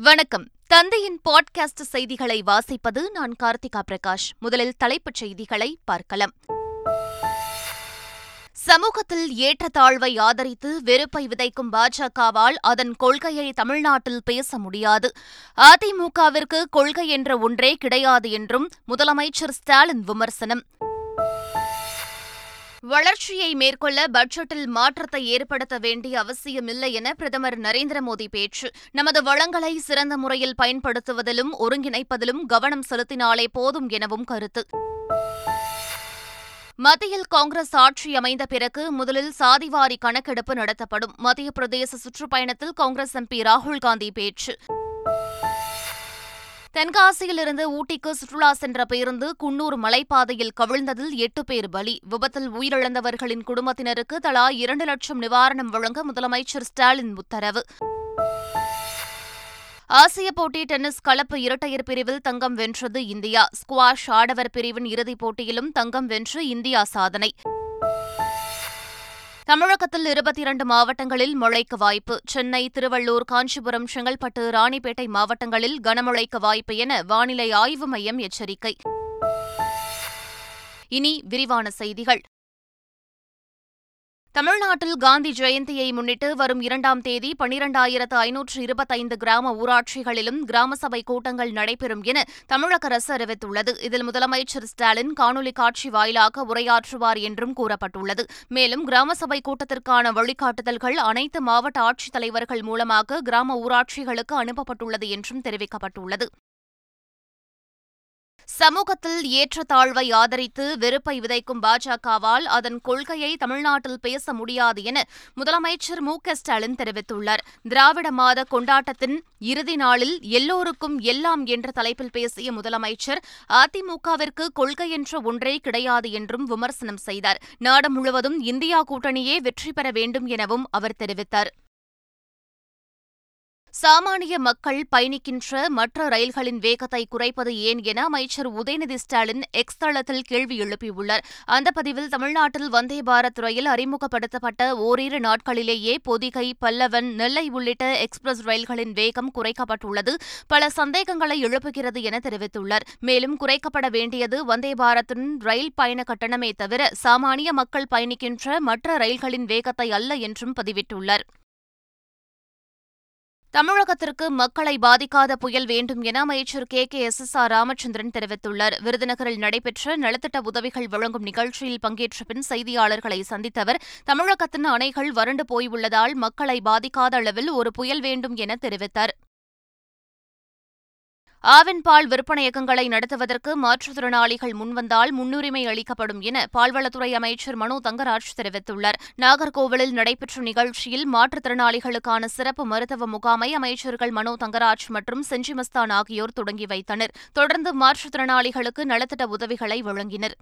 வணக்கம். தந்தையின் பாட்காஸ்ட் செய்திகளை வாசிப்பது நான் கார்த்திகா பிரகாஷ். முதலில் தலைப்புச் செய்திகளை பார்க்கலாம். சமூகத்தில் ஏற்றத்தாழ்வை ஆதரித்து வெறுப்பை விதைக்கும் பாஜகவால் அதன் கொள்கையை தமிழ்நாட்டில் பேச முடியாது. அதிமுகவிற்கு கொள்கை என்ற ஒன்றே கிடையாது என்றும் முதலமைச்சர் ஸ்டாலின் விமர்சனம். வளர்ச்சியை மேற்கொள்ள பட்ஜெட்டில் மாற்றத்தை ஏற்படுத்த வேண்டிய அவசியமில்லை என பிரதமர் நரேந்திர மோடி பேச்சு. நமது வளங்களை சிறந்த முறையில் பயன்படுத்துவதிலும் ஒருங்கிணைப்பதிலும் கவனம் செலுத்தினாலே போதும் எனவும் கருத்து. மத்தியில் காங்கிரஸ் ஆட்சி அமைந்த பிறகு முதலில் சாதிவாரி கணக்கெடுப்பு நடத்தப்படும். மத்திய பிரதேச சுற்றுப்பயணத்தில் காங்கிரஸ் எம்பி ராகுல்காந்தி பேச்சு. தென்காசியிலிருந்து ஊட்டிக்கு சுற்றுலா சென்ற பேருந்து குன்னூர் மலைப்பாதையில் கவிழ்ந்ததில் எட்டு பேர் பலி. விபத்தில் உயிரிழந்தவர்களின் குடும்பத்தினருக்கு தலா இரண்டு லட்சம் நிவாரணம் வழங்க முதலமைச்சர் ஸ்டாலின் உத்தரவு. ஆசிய போட்டி டென்னிஸ் கலப்பு இரட்டையர் பிரிவில் தங்கம் வென்றது இந்தியா. ஸ்குவாஷ் ஆடவர் பிரிவின் இறுதிப் போட்டியிலும் தங்கம் வென்று இந்தியா சாதனை. தமிழகத்தில் இருபத்தி இரண்டு மாவட்டங்களில் மழைக்கு வாய்ப்பு. சென்னை திருவள்ளூர் காஞ்சிபுரம் செங்கல்பட்டு ராணிப்பேட்டை மாவட்டங்களில் கனமழைக்கு வாய்ப்பு என வானிலை ஆய்வு மையம் எச்சரிக்கை. இனி விரிவான செய்திகள். தமிழ்நாட்டில் காந்தி ஜெயந்தியை முன்னிட்டு வரும் இரண்டாம் தேதி பனிரெண்டாயிரத்து ஐநூற்று இருபத்தைந்து கிராம ஊராட்சிகளிலும் கிராம சபை கூட்டங்கள் நடைபெறும் என தமிழக அரசு அறிவித்துள்ளது. இதில் முதலமைச்சர் ஸ்டாலின் காணொலி காட்சி வாயிலாக உரையாற்றுவார் என்றும் கூறப்பட்டுள்ளது. மேலும் கிராம சபை கூட்டத்திற்கான வழிகாட்டுதல்கள் அனைத்து மாவட்ட ஆட்சித்தலைவர்கள் மூலமாக கிராம ஊராட்சிகளுக்கு அனுப்பப்பட்டுள்ளது என்றும் தெரிவிக்கப்பட்டுள்ளது. சமூகத்தில் ஏற்றத்தாழ்வை ஆதரித்து வெறுப்பை விதைக்கும் பாஜகவால் அதன் கொள்கையை தமிழ்நாட்டில் பேச முடியாது என முதலமைச்சர் மு க ஸ்டாலின் தெரிவித்துள்ளார். திராவிட மாத கொண்டாட்டத்தின் இறுதி நாளில் எல்லோருக்கும் எல்லாம் என்ற தலைப்பில் பேசிய முதலமைச்சர் அதிமுகவிற்கு கொள்கை என்ற ஒன்றே கிடையாது என்றும் விமர்சனம் செய்தார். நாடு முழுவதும் இந்தியா கூட்டணியே வெற்றி பெற வேண்டும் எனவும் அவர் தெரிவித்தார். சாமானிய மக்கள் பயணிக்கின்ற மற்ற ரயில்களின் வேகத்தை குறைப்பது ஏன் என அமைச்சர் உதயநிதி ஸ்டாலின் எக்ஸ் தளத்தில் கேள்வி எழுப்பியுள்ளார். அந்த பதிவில் தமிழ்நாட்டில் வந்தே பாரத் ரயில் அறிமுகப்படுத்தப்பட்ட ஓரிரு நாட்களிலேயே பொதிகை பல்லவன் நெல்லை உள்ளிட்ட எக்ஸ்பிரஸ் ரயில்களின் வேகம் குறைக்கப்பட்டுள்ளது. பல சந்தேகங்களை எழுப்புகிறது என தெரிவித்துள்ளார். மேலும் குறைக்கப்பட வேண்டியது வந்தே பாரத்தின் ரயில் பயண கட்டணமே தவிர சாமானிய மக்கள் பயணிக்கின்ற மற்ற ரயில்களின் வேகத்தை அல்ல என்றும் பதிவிட்டுள்ளார். தமிழகத்திற்கு மக்களை பாதிக்காத புயல் வேண்டும் என அமைச்சர் K. K. S. S. R. Ramachandran தெரிவித்துள்ளார். விருதுநகரில் நடைபெற்ற நலத்திட்ட உதவிகள் வழங்கும் நிகழ்ச்சியில் பங்கேற்ற பின் செய்தியாளர்களை சந்தித்த அவர் தமிழகத்தின் அணைகள் வறண்டு போயுள்ளதால் மக்களை பாதிக்காத அளவில் ஒரு புயல் வேண்டும் என தெரிவித்தார். ஆவின் பால் விற்பனையகங்களை நடத்துவதற்கு மாற்றுத்திறனாளிகள் முன்வந்தால் முன்னுரிமை அளிக்கப்படும் என பால்வளத்துறை அமைச்சர் மனோ தங்கராஜ் தெரிவித்துள்ளார். நாகர்கோவிலில் நடைபெற்ற நிகழ்ச்சியில் மாற்றுத்திறனாளிகளுக்கான சிறப்பு மருத்துவ முகாமை அமைச்சர்கள் மனோ தங்கராஜ் மற்றும் செஞ்சிமஸ்தான் ஆகியோர் தொடங்கி வைத்தனர். தொடர்ந்து மாற்றுத்திறனாளிகளுக்கு நலத்திட்ட உதவிகளை வழங்கினர்.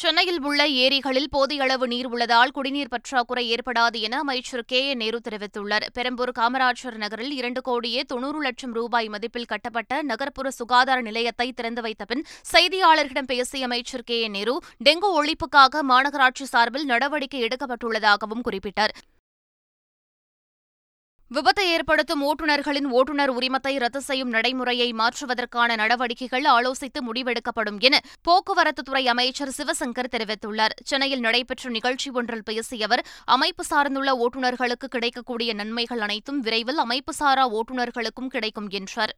சென்னையில் உள்ள ஏரிகளில் போதிய அளவு நீர் உள்ளதால் குடிநீர் பற்றாக்குறை ஏற்படாது என அமைச்சர் கே ஏ நேரு தெரிவித்துள்ளார். பெரம்பூர் காமராஜர் நகரில் இரண்டு கோடியே தொன்னூறு லட்சம் ரூபாய் மதிப்பில் கட்டப்பட்ட நகர்ப்புற சுகாதார நிலையத்தை திறந்து வைத்த பின் செய்தியாளர்களிடம் பேசிய அமைச்சர் கே ஏ நேரு டெங்கு ஒழிப்புக்காக மாநகராட்சி சார்பில் நடவடிக்கை எடுக்கப்பட்டுள்ளதாகவும் குறிப்பிட்டார். விபத்தை ஏற்படுத்தும் ஓட்டுநர்களின் ஓட்டுநர் உரிமத்தை ரத்து செய்யும் நடைமுறையை மாற்றுவதற்கான நடவடிக்கைகள் ஆலோசித்து முடிவெடுக்கப்படும் என போக்குவரத்துத்துறை அமைச்சர் சிவசங்கர் தெரிவித்துள்ளார். சென்னையில் நடைபெற்ற நிகழ்ச்சி ஒன்றில் பேசிய அவர் அமைப்பு சார்ந்துள்ள ஓட்டுநர்களுக்கு கிடைக்கக்கூடிய நன்மைகள் அனைத்தும் விரைவில் அமைப்பு சாரா ஓட்டுநர்களுக்கும் கிடைக்கும் என்றார்.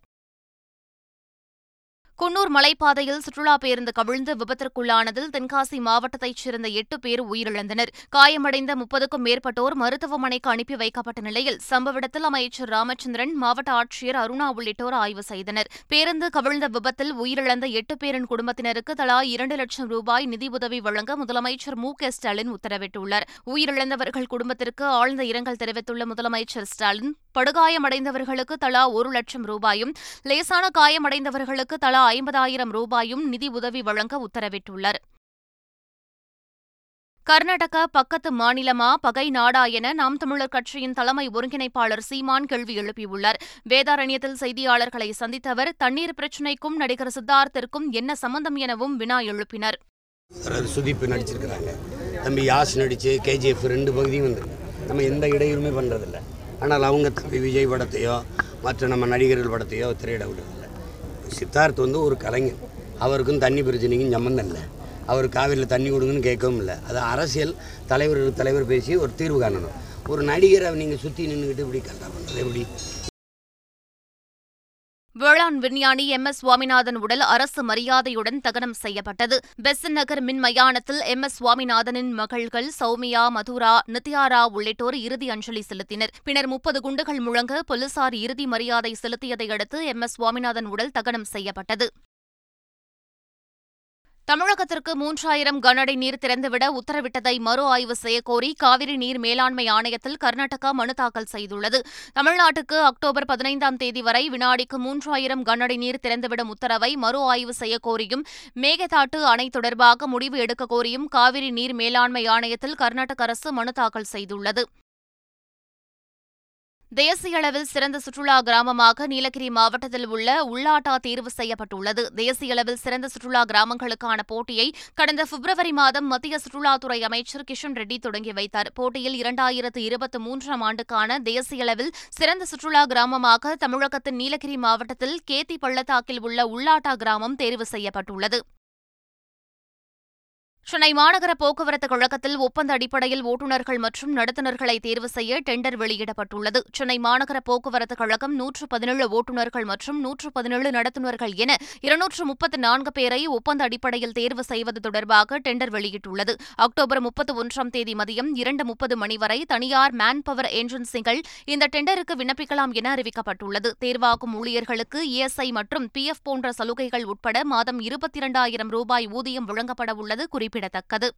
குன்னூர் மலைப்பாதையில் சுற்றுலா பேருந்து கவிழ்ந்து விபத்திற்குள்ளானதில் தென்காசி மாவட்டத்தைச் சேர்ந்த எட்டு பேர் உயிரிழந்தனர். காயமடைந்த முப்பதுக்கும் மேற்பட்டோர் மருத்துவமனைக்கு அனுப்பி வைக்கப்பட்ட நிலையில் சம்பவ இடத்தில் அமைச்சர் ராமச்சந்திரன் மாவட்ட ஆட்சியர் அருணா உள்ளிட்டோர் ஆய்வு செய்தனர். பேருந்து கவிழ்ந்த விபத்தில் உயிரிழந்த எட்டு பேரின் குடும்பத்தினருக்கு தலா இரண்டு லட்சம் ரூபாய் நிதியுதவி வழங்க முதலமைச்சர் மு. க. ஸ்டாலின் உத்தரவிட்டுள்ளார். உயிரிழந்தவர்கள் குடும்பத்திற்கு ஆழ்ந்த இரங்கல் தெரிவித்துள்ள முதலமைச்சர் ஸ்டாலின் படுகாயமடைந்தவர்களுக்கு தலா ஒரு லட்சம் ரூபாயும் லேசான காயமடைந்தவர்களுக்கு தலா ஐம்பதாயிரம் ரூபாயும் நிதி உதவி வழங்க உத்தரவிட்டுள்ளார். கர்நாடகா பக்கத்து மாநிலமா பகை நாடா என நாம் தமிழர் கட்சியின் தலைமை ஒருங்கிணைப்பாளர் சீமான் கேள்வி எழுப்பியுள்ளார். வேதாரண்யத்தில் செய்தியாளர்களை சந்தித்த அவர் தண்ணீர் பிரச்சினைக்கும் நடிகர் சித்தார்த்திற்கும் என்ன சம்பந்தம் எனவும் வினா எழுப்பினர். சுதீப் நடிச்சிருக்கிறாங்க. தம்பி யாஸ் நடிச்சு கேஜிஎஃப் ரெண்டு பகுதியும் வந்திருக்கு நம்ம எந்த இடையூறுமே பண்ணுறதில்ல ஆனால் அவங்க தம்பி விஜய் படத்தையோ மற்ற நம்ம நடிகர்கள் படத்தையோ திரையிட விடுறது. சித்தார்த் வந்து ஒரு கலைஞர். அவருக்கும் தண்ணி பிரச்சனைக்கும் சம்மந்தம் இல்லை. அவர் காவிரியில் தண்ணி கொடுங்கன்னு கேட்கவும் இல்லை. அது அரசியல் தலைவர் தலைவர் பேசி ஒரு தீர்வு காணணும். ஒரு நடிகரை நீங்கள் சுற்றி நின்றுக்கிட்டு இப்படி கண்டா பண்ணுறது எப்படி? வேளாண் விஞ்ஞானி எம். எஸ். சுவாமிநாதன் உடல் அரசு மரியாதையுடன் தகனம் செய்யப்பட்டது. பெசன் நகர் மின் மயானத்தில் எம். எஸ். சுவாமிநாதனின் மகள்கள் சௌமியா மதுரா நித்யாரா உள்ளிட்டோர் இறுதி அஞ்சலி செலுத்தினர். பின்னர் முப்பது குண்டுகள் முழங்க போலீசார் இறுதி மரியாதை செலுத்தியதை அடுத்து எம். எஸ். சுவாமிநாதன் உடல் தகனம் செய்யப்பட்டது. தமிழகத்திற்கு மூன்றாயிரம் கனஅடி நீர் திறந்துவிட உத்தரவிட்டதை மறு ஆய்வு செய்யக்கோரி காவிரி நீர் மேலாண்மை ஆணையத்தில் கர்நாடகா மனு தாக்கல் செய்துள்ளது. தமிழ்நாட்டுக்கு அக்டோபர் பதினைந்தாம் தேதி வரை வினாடிக்கு மூன்றாயிரம் கனஅடி நீர் திறந்துவிடும் உத்தரவை மறு ஆய்வு செய்யக்கோரியும் மேகதாட்டு அணை தொடர்பாக முடிவு எடுக்க கோரியும் காவிரி நீர் மேலாண்மை ஆணையத்தில் கர்நாடக அரசு மனு தாக்கல் செய்துள்ளது. தேசிய அளவில் சிறந்த சுற்றுலா கிராமமாக நீலகிரி மாவட்டத்தில் உள்ள உள்ளாட்டா தேர்வு செய்யப்பட்டுள்ளது. தேசிய அளவில் சிறந்த சுற்றுலா கிராமங்களுக்கான போட்டியை கடந்த பிப்ரவரி மாதம் மத்திய சுற்றுலாத்துறை அமைச்சர் கிஷன் ரெட்டி தொடங்கி வைத்தார். போட்டியில் இரண்டாயிரத்து இருபத்தி மூன்றாம் ஆண்டுக்கான தேசிய அளவில் சிறந்த சுற்றுலா கிராமமாக தமிழகத்தின் நீலகிரி மாவட்டத்தில் கேத்தி பள்ளத்தாக்கில் உள்ள உள்ளாட்டா கிராமம் தேர்வு செய்யப்பட்டுள்ளது. சென்னை மாநகர போக்குவரத்து கழகத்தில் ஒப்பந்த அடிப்படையில் ஓட்டுநர்கள் மற்றும் நடத்துனர்களை தேர்வு செய்ய டெண்டர் வெளியிடப்பட்டுள்ளது. சென்னை மாநகர போக்குவரத்து கழகம் நூற்று பதினேழு ஓட்டுநர்கள் மற்றும் நூற்று பதினேழு நடத்துனர்கள் என இருநூற்று முப்பத்து நான்கு பேரை ஒப்பந்த அடிப்படையில் தேர்வு செய்வது தொடர்பாக டெண்டர் வெளியிட்டுள்ளது. அக்டோபர் முப்பத்தி ஒன்றாம் தேதி மதியம் இரண்டு முப்பது மணி வரை தனியார் மேன் பவர் ஏஜென்சிகள் இந்த டெண்டருக்கு விண்ணப்பிக்கலாம் என அறிவிக்கப்பட்டுள்ளது. தேர்வாகும் ஊழியர்களுக்கு இஎஸ்ஐ மற்றும் பிஎஃப் போன்ற சலுகைகள் உட்பட மாதம் இருபத்தி இரண்டாயிரம் ரூபாய் ஊதியம் வழங்கப்பட உள்ளது குறிப்பிடத்தக்கது.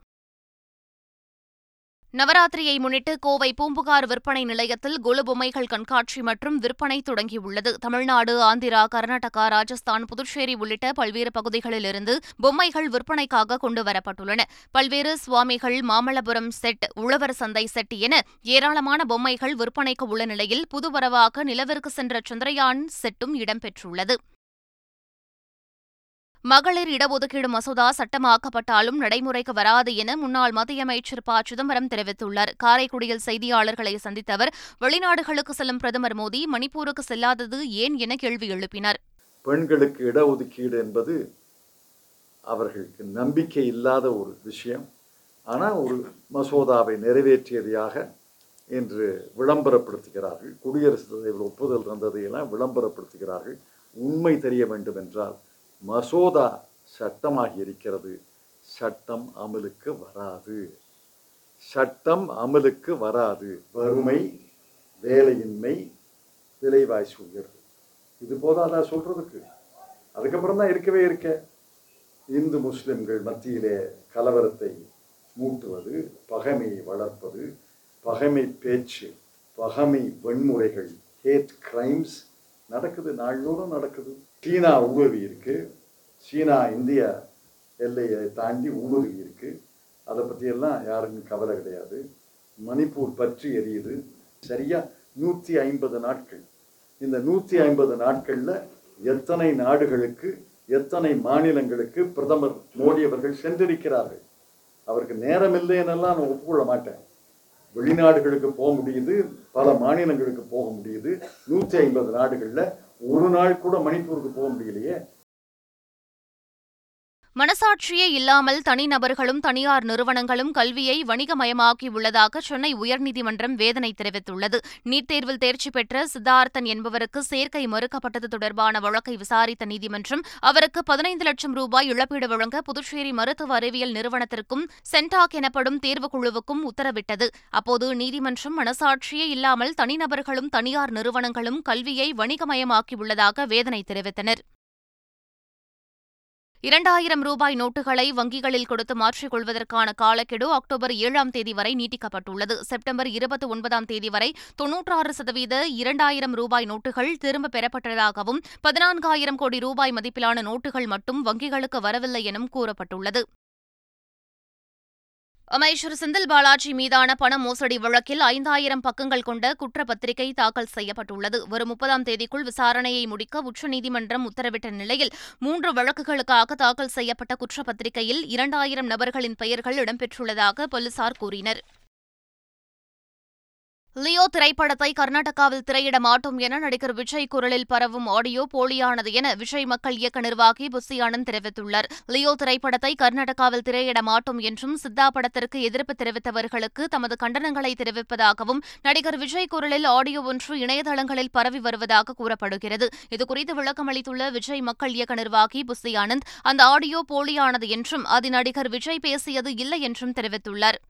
நவராத்திரியை முன்னிட்டு கோவை பூம்புகார் விற்பனை நிலையத்தில் கொலு பொம்மைகள் கண்காட்சி மற்றும் விற்பனை தொடங்கியுள்ளது. தமிழ்நாடு ஆந்திரா கர்நாடகா ராஜஸ்தான் புதுச்சேரி உள்ளிட்ட பல்வேறு பகுதிகளிலிருந்து பொம்மைகள் விற்பனைக்காக கொண்டுவரப்பட்டுள்ளன பல்வேறு சுவாமிகள் மாமல்லபுரம் செட் உழவர் சந்தை செட் என ஏராளமான பொம்மைகள் விற்பனைக்கு உள்ள நிலையில் புதுவரவாக நிலவிற்கு சென்ற சந்திரயான் செட்டும் இடம்பெற்றுள்ளது மகளிர் இடஒதுக்கீடு மசோதா சட்டமாக்கப்பட்டாலும் நடைமுறைக்கு வராது என முன்னாள் மத்திய அமைச்சர் ப. சிதம்பரம் தெரிவித்துள்ளார். காரைக்குடியில் செய்தியாளர்களை சந்தித்த அவர் வெளிநாடுகளுக்கு செல்லும் பிரதமர் மோடி மணிப்பூருக்கு செல்லாதது ஏன் என கேள்வி எழுப்பினார். பெண்களுக்கு இடஒதுக்கீடு என்பது அவர்களுக்கு நம்பிக்கை இல்லாத ஒரு விஷயம். ஆனால் ஒரு மசோதாவை நிறைவேற்றியதையாக இன்று விளம்பரப்படுத்துகிறார்கள். குடியரசுத் தலைவர் ஒப்புதல் தந்ததையெல்லாம் விளம்பரப்படுத்துகிறார்கள். உண்மை தெரிய வேண்டும் என்றால் மசோதா சட்டமாகி இருக்கிறது சட்டம் அமலுக்கு வராது. சட்டம் அமலுக்கு வராது. வறுமை வேலையின்மை விலைவாசி உயர்வு. இது போதாதா சொல்றதுக்கு. அதுக்கப்புறம் தான் இருக்கவே இருக்க. இந்து முஸ்லிம்கள் மத்தியிலே கலவரத்தை மூட்டுவது பகைமையை வளர்ப்பது பகைமை பேச்சு பகைமை வன்முறைகள் ஹேட் கிரைம்ஸ் நடக்குது நாள்தோறும் நடக்குது. சீனா ஊடுருவி இருக்கு. சீனா இந்தியா எல்லையை தாண்டி ஊடுருவி இருக்கு. அதை பற்றியெல்லாம் யாருக்கும் கவலை கிடையாது. மணிப்பூர் பற்றி எரியுது. சரியா? நூற்றி ஐம்பது நாட்கள். இந்த நூற்றி ஐம்பது நாட்களில் எத்தனை நாடுகளுக்கு எத்தனை மாநிலங்களுக்கு பிரதமர் மோடி அவர்கள் சென்றிருக்கிறார்கள்? அவருக்கு நேரம் இல்லைன்னெல்லாம் நான் ஒப்புக்கொள்ள மாட்டேன். வெளிநாடுகளுக்கு போக முடியுது. பல மாநிலங்களுக்கு போக முடியுது. நூற்றி ஐம்பது நாடுகளில் ஒரு நாள் கூட மணிப்பூருக்கு போக முடியலையே. மனசாட்சியே இல்லாமல் தனிநபர்களும் தனியார் நிறுவனங்களும் கல்வியை வணிகமயமாக்கியுள்ளதாக சென்னை உயர்நீதிமன்றம் வேதனை தெரிவித்துள்ளது. நீட் தேர்வில் தேர்ச்சி பெற்ற சித்தார்த்தன் என்பவருக்கு சேர்க்கை மறுக்கப்பட்டது தொடர்பான வழக்கை விசாரித்த நீதிமன்றம் அவருக்கு பதினைந்து லட்சம் ரூபாய் இழப்பீடு வழங்க புதுச்சேரி மருத்துவ அறிவியல் நிறுவனத்திற்கும் சென்டாக் எனப்படும் தேர்வுக்குழுவுக்கும் உத்தரவிட்டது. அப்போது நீதிமன்றம் மனசாட்சியே இல்லாமல் தனிநபர்களும் தனியார் நிறுவனங்களும் கல்வியை வணிகமயமாக்கியுள்ளதாக வேதனை தெரிவித்தனர். இரண்டாயிரம் ரூபாய் நோட்டுகளை வங்கிகளில் கொடுத்து மாற்றிக் கொள்வதற்கான காலக்கெடு அக்டோபர் ஏழாம் தேதி வரை நீட்டிக்கப்பட்டுள்ளது. செப்டம்பர் இருபத்தி ஒன்பதாம் தேதி வரை தொன்னூற்றாறு சதவீத இரண்டாயிரம் ரூபாய் நோட்டுகள் திரும்பப் பெறப்பட்டதாகவும் பதினான்காயிரம் கோடி ரூபாய் மதிப்பிலான நோட்டுகள் மட்டும் வங்கிகளுக்கு வரவில்லை எனவும் கூறப்பட்டுள்ளது. அமைச்சர் செந்தில் பாலாஜி மீதான பண மோசடி வழக்கில் ஐந்தாயிரம் பக்கங்கள் கொண்ட குற்றப்பத்திரிகை தாக்கல் செய்யப்பட்டுள்ளது. வரும் முப்பதாம் தேதிக்குள் விசாரணையை முடிக்க உச்சநீதிமன்றம் உத்தரவிட்ட நிலையில் மூன்று வழக்குகளுக்காக தாக்கல் செய்யப்பட்ட குற்றப்பத்திரிகையில் இரண்டாயிரம் நபர்களின் பெயர்கள் இடம்பெற்றுள்ளதாக போலீசார் கூறினர். லியோ திரைப்படத்தை கர்நாடகாவில் திரையிட மாட்டோம் என நடிகர் விஜய் குரலில் பரவும் ஆடியோ போலியானது என விஜய் மக்கள் இயக்க நிர்வாகி புசி ஆனந்த் தெரிவித்துள்ளார். லியோ திரைப்படத்தை கர்நாடகாவில் திரையிட மாட்டோம் என்றும் சித்தா படத்திற்கு எதிர்ப்பு தெரிவித்தவர்களுக்கு தமது கண்டனங்களை தெரிவிப்பதாகவும் நடிகர் விஜய் குரலில் ஆடியோ ஒன்று இணையதளங்களில் பரவி வருவதாக கூறப்படுகிறது. இதுகுறித்து விளக்கமளித்துள்ள விஜய் மக்கள் இயக்க நிர்வாகி புசி ஆனந்த் அந்த ஆடியோ போலியானது என்றும் அதில் நடிகர் விஜய் பேசியது இல்லை என்றும் தெரிவித்துள்ளார்.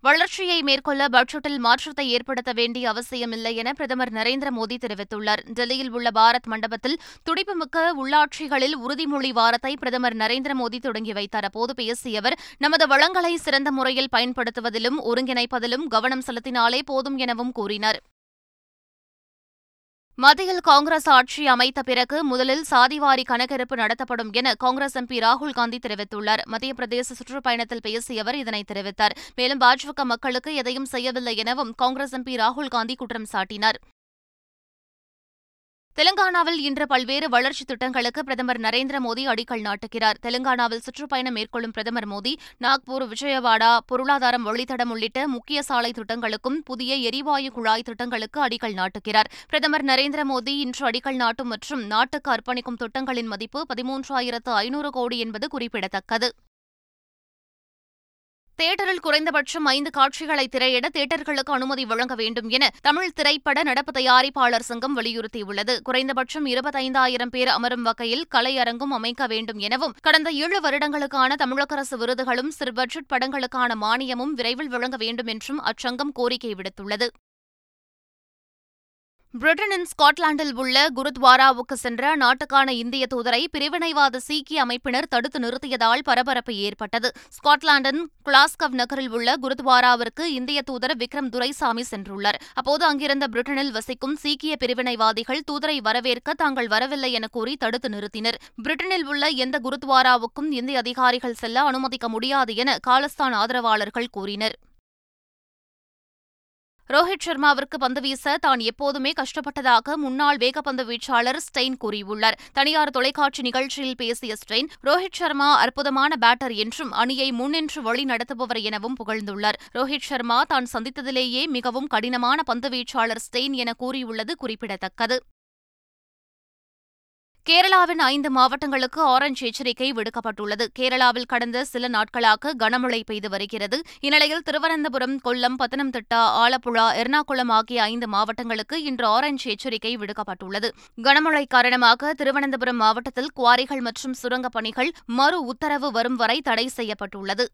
வளர்ச்சியை மேற்கொள்ள பட்ஜெட்டில் மாற்றத்தை ஏற்படுத்த வேண்டிய அவசியமில்லை என பிரதமர் நரேந்திர மோடி தெரிவித்துள்ளார். டெல்லியில் உள்ள பாரத் மண்டபத்தில் துடிப்புமிக்க உள்ளாட்சிகளில் உறுதிமொழி வாரத்தை பிரதமர் நரேந்திர மோடி தொடங்கி வைத்தார். அப்போது பேசிய அவர் நமது வளங்களை சிறந்த முறையில் பயன்படுத்துவதிலும் ஒருங்கிணைப்பதிலும் கவனம் செலுத்தினாலே போதும் எனவும் கூறினார். மத்தியில் காங்கிரஸ் ஆட்சி அமைத்த பிறகு முதலில் சாதிவாரி கணக்கெடுப்பு நடத்தப்படும் என காங்கிரஸ் எம்பி ராகுல் காந்தி தெரிவித்துள்ளார். மத்திய பிரதேச சுற்றுப்பயணத்தில் பேசிய அவர் இதனை தெரிவித்தார். மேலும் பாஜக மக்களுக்கு எதையும் செய்யவில்லை எனவும் காங்கிரஸ் எம்பி ராகுல் காந்தி குற்றம் சாட்டினார். தெலங்கானாவில் இன்று பல்வேறு வளர்ச்சி திட்டங்களுக்கு பிரதமர் நரேந்திர மோடி அடிக்கல் நாட்டுகிறார். தெலங்கானாவில் சுற்றுப்பயணம் மேற்கொள்ளும் பிரதமர் மோடி நாக்பூர் விஜயவாடா பொருளாதாரம் வழித்தடம் உள்ளிட்ட முக்கிய சாலை திட்டங்களுக்கும் புதிய எரிவாயு குழாய் திட்டங்களுக்கு அடிக்கல் நாட்டுகிறார். பிரதமர் நரேந்திர மோடி இன்று அடிக்கல் நாட்டும் மற்றும் நாட்டுக்கு அர்ப்பணிக்கும் திட்டங்களின் மதிப்பு பதிமூன்றாயிரத்து ஐநூறு கோடி என்பது குறிப்பிடத்தக்கது. தேட்டரில் குறைந்தபட்சம் ஐந்து காட்சிகளை திரையிட தேட்டர்களுக்கு அனுமதி வழங்க வேண்டும் என தமிழ் திரைப்பட நடப்பு தயாரிப்பாளர் சங்கம் வலியுறுத்தியுள்ளது. குறைந்தபட்சம் இருபத்தைந்தாயிரம் பேர் அமரும் வகையில் கலையரங்கும் அமைக்க வேண்டும் எனவும் கடந்த ஏழு வருடங்களுக்கான தமிழக அரசு விருதுகளும் சிறு பட்ஜெட் படங்களுக்கான மானியமும் விரைவில் வழங்க வேண்டும் என்றும் அச்சங்கம் கோரிக்கை விடுத்துள்ளது. பிரிட்டனின் ஸ்காட்லாந்தில் உள்ள குருத்வாராவுக்கு சென்ற நாட்டுக்கான இந்திய தூதரை பிரிவினைவாத சீக்கிய அமைப்பினர் தடுத்து நிறுத்தியதால் பரபரப்பு ஏற்பட்டது. ஸ்காட்லாந்தின் குளாஸ்கவ் நகரில் உள்ள குருத்வாராவிற்கு இந்திய தூதர் விக்ரம் துரைசாமி சென்றுள்ளார். அப்போது அங்கிருந்த பிரிட்டனில் வசிக்கும் சீக்கிய பிரிவினைவாதிகள் தூதரை வரவேற்க தாங்கள் வரவில்லை என கூறி தடுத்து நிறுத்தினர். பிரிட்டனில் உள்ள எந்த குருத்வாராவுக்கும் இந்திய அதிகாரிகள் செல்ல அனுமதிக்க முடியாது என காலஸ்தான் ஆதரவாளர்கள் கூறினர். ரோஹித் சர்மாவிற்கு பந்து வீச தான் எப்போதுமே கஷ்டப்பட்டதாக முன்னாள் வேகப்பந்து வீச்சாளர் ஸ்டெயின் கூறியுள்ளார். தனியார் தொலைக்காட்சி நிகழ்ச்சியில் பேசிய ஸ்டெயின் ரோஹித் சர்மா அற்புதமான பேட்டர் என்றும் அணியை முன்னின்று வழி நடத்துபவர் எனவும் புகழ்ந்துள்ளார். ரோஹித் சர்மா தான் சந்தித்ததிலேயே மிகவும் கடினமான பந்து வீச்சாளர் ஸ்டெயின் என கூறியுள்ளது குறிப்பிடத்தக்கது. கேரளாவின் ஐந்து மாவட்டங்களுக்கு ஆரஞ்ச் எச்சரிக்கை விடுக்கப்பட்டுள்ளது. கேரளாவில் கடந்த சில நாட்களாக கனமழை பெய்து வருகிறது. இந்நிலையில் திருவனந்தபுரம் கொல்லம் பத்தனம்திட்டா ஆலப்புழா எர்ணாகுளம் ஆகிய ஐந்து மாவட்டங்களுக்கு இன்று ஆரஞ்ச் எச்சரிக்கை விடுக்கப்பட்டுள்ளது. கனமழை காரணமாக திருவனந்தபுரம் மாவட்டத்தில் குவாரிகள் மற்றும் சுரங்கப் பணிகள் மறு உத்தரவு வரும் வரை தடை செய்யப்பட்டுள்ளது.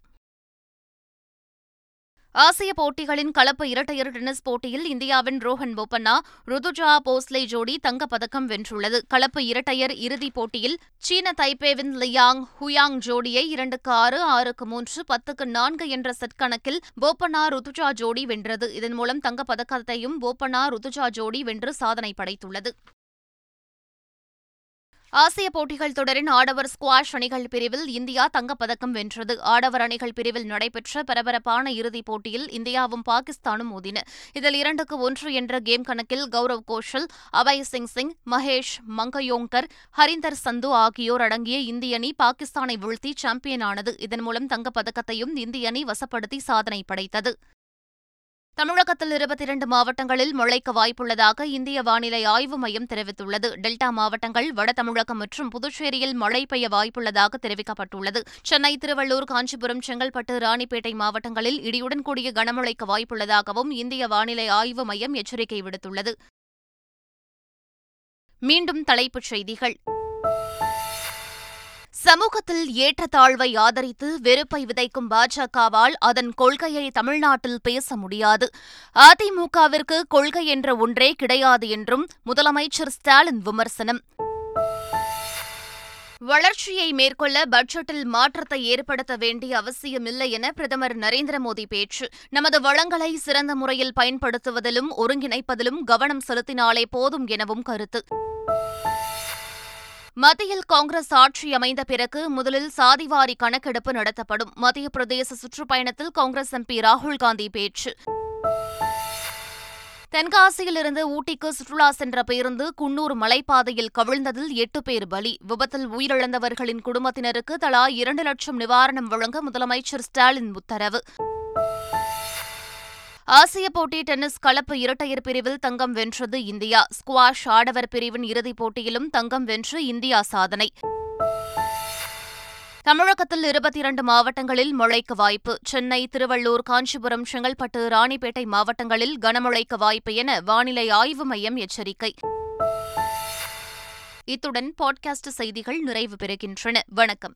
ஆசிய போட்டிகளின் கலப்பு இரட்டையர் டென்னிஸ் போட்டியில் இந்தியாவின் ரோஹன் போபண்ணா ருதுஜா போஸ்லே ஜோடி தங்கப்பதக்கம் வென்றுள்ளது. கலப்பு இரட்டையர் இறுதிப் போட்டியில் சீன தைப்பேவின் லியாங் ஹுயாங் ஜோடியை இரண்டுக்கு ஆறு ஆறுக்கு மூன்று பத்துக்கு நான்கு என்ற செட் கணக்கில் போபண்ணா ருதுஜா ஜோடி வென்றது. இதன் மூலம் தங்கப்பதக்கத்தையும் போபண்ணா ருதுஜா ஜோடி வென்று சாதனை படைத்துள்ளது. ஆசிய போட்டிகள் தொடரின் ஆடவர் ஸ்குவாஷ் அணிகள் பிரிவில் இந்தியா தங்கப்பதக்கம் வென்றது. ஆடவர் அணிகள் பிரிவில் நடைபெற்ற பரபரப்பான இறுதிப் போட்டியில் இந்தியாவும் பாகிஸ்தானும் மோதின. இதில் இரண்டுக்கு ஒன்று என்ற கேம் கணக்கில் கௌரவ் கோஷல் அபய் சிங் சிங் மகேஷ் மங்கயோங்கர் ஹரிந்தர் சந்து ஆகியோர் அடங்கிய இந்திய அணி பாகிஸ்தானை வீழ்த்தி சாம்பியனானது. இதன் மூலம் தங்கப்பதக்கத்தையும் இந்திய அணி வசப்படுத்தி சாதனை படைத்தது. தமிழகத்தில் இருபத்தி இரண்டு மாவட்டங்களில் மழைக்கு வாய்ப்புள்ளதாக இந்திய வானிலை ஆய்வு மையம் தெரிவித்துள்ளது. டெல்டா மாவட்டங்கள் வட தமிழகம் மற்றும் புதுச்சேரியில் மழை பெய்ய வாய்ப்புள்ளதாக தெரிவிக்கப்பட்டுள்ளது. சென்னை திருவள்ளூர் காஞ்சிபுரம் செங்கல்பட்டு ராணிப்பேட்டை மாவட்டங்களில் இடியுடன் கூடிய கனமழைக்கு வாய்ப்புள்ளதாகவும் இந்திய வானிலை ஆய்வு மையம் எச்சரிக்கை விடுத்துள்ளது. மீண்டும் தலைப்புச் செய்திகள். சமூகத்தில் ஏற்றத்தாழ்வை ஆதரித்து வெறுப்பை விதைக்கும் பாஜகவால் அதன் கொள்கையை தமிழ்நாட்டில் பேச முடியாது. அதிமுகவிற்கு கொள்கை என்ற ஒன்றே கிடையாது என்றும் முதலமைச்சர் ஸ்டாலின் விமர்சனம். வளர்ச்சியை மேற்கொள்ள பட்ஜெட்டில் மாற்றத்தை ஏற்படுத்த வேண்டிய அவசியமில்லை என பிரதமர் நரேந்திர மோடி பேச்சு. நமது வளங்களை சிறந்த முறையில் பயன்படுத்துவதிலும் ஒருங்கிணைப்பதிலும் கவனம் செலுத்தினாலே போதும் எனவும் கருத்து. மத்தியில் காங்கிரஸ் ஆட்சி அமைந்த பிறகு முதலில் சாதிவாரி கணக்கெடுப்பு நடத்தப்படும். மத்திய பிரதேச சுற்றுப்பயணத்தில் காங்கிரஸ் எம்பி ராகுல்காந்தி பேச்சு. தென்காசியிலிருந்து ஊட்டிக்கு சுற்றுலா சென்ற பேருந்து குன்னூர் மலைப்பாதையில் கவிழ்ந்ததில் எட்டு பேர் பலி. விபத்தில் உயிரிழந்தவர்களின் குடும்பத்தினருக்கு தலா இரண்டு லட்சம் நிவாரணம் வழங்க முதலமைச்சர் ஸ்டாலின் உத்தரவு. ஆசிய போட்டி டென்னிஸ் கலப்பு இரட்டையர் பிரிவில் தங்கம் வென்றது இந்தியா. ஸ்குவாஷ் ஆடவர் பிரிவின் இறுதிப் போட்டியிலும் தங்கம் வென்று இந்தியா சாதனை. தமிழகத்தில் இருபத்தி இரண்டு மாவட்டங்களில் மழைக்கு வாய்ப்பு. சென்னை திருவள்ளூர் காஞ்சிபுரம் செங்கல்பட்டு ராணிப்பேட்டை மாவட்டங்களில் கனமழைக்கு வாய்ப்பு என வானிலை ஆய்வு மையம் எச்சரிக்கை. இத்துடன் பாட்காஸ்ட் செய்திகள் நிறைவு பெறுகின்றன. வணக்கம்.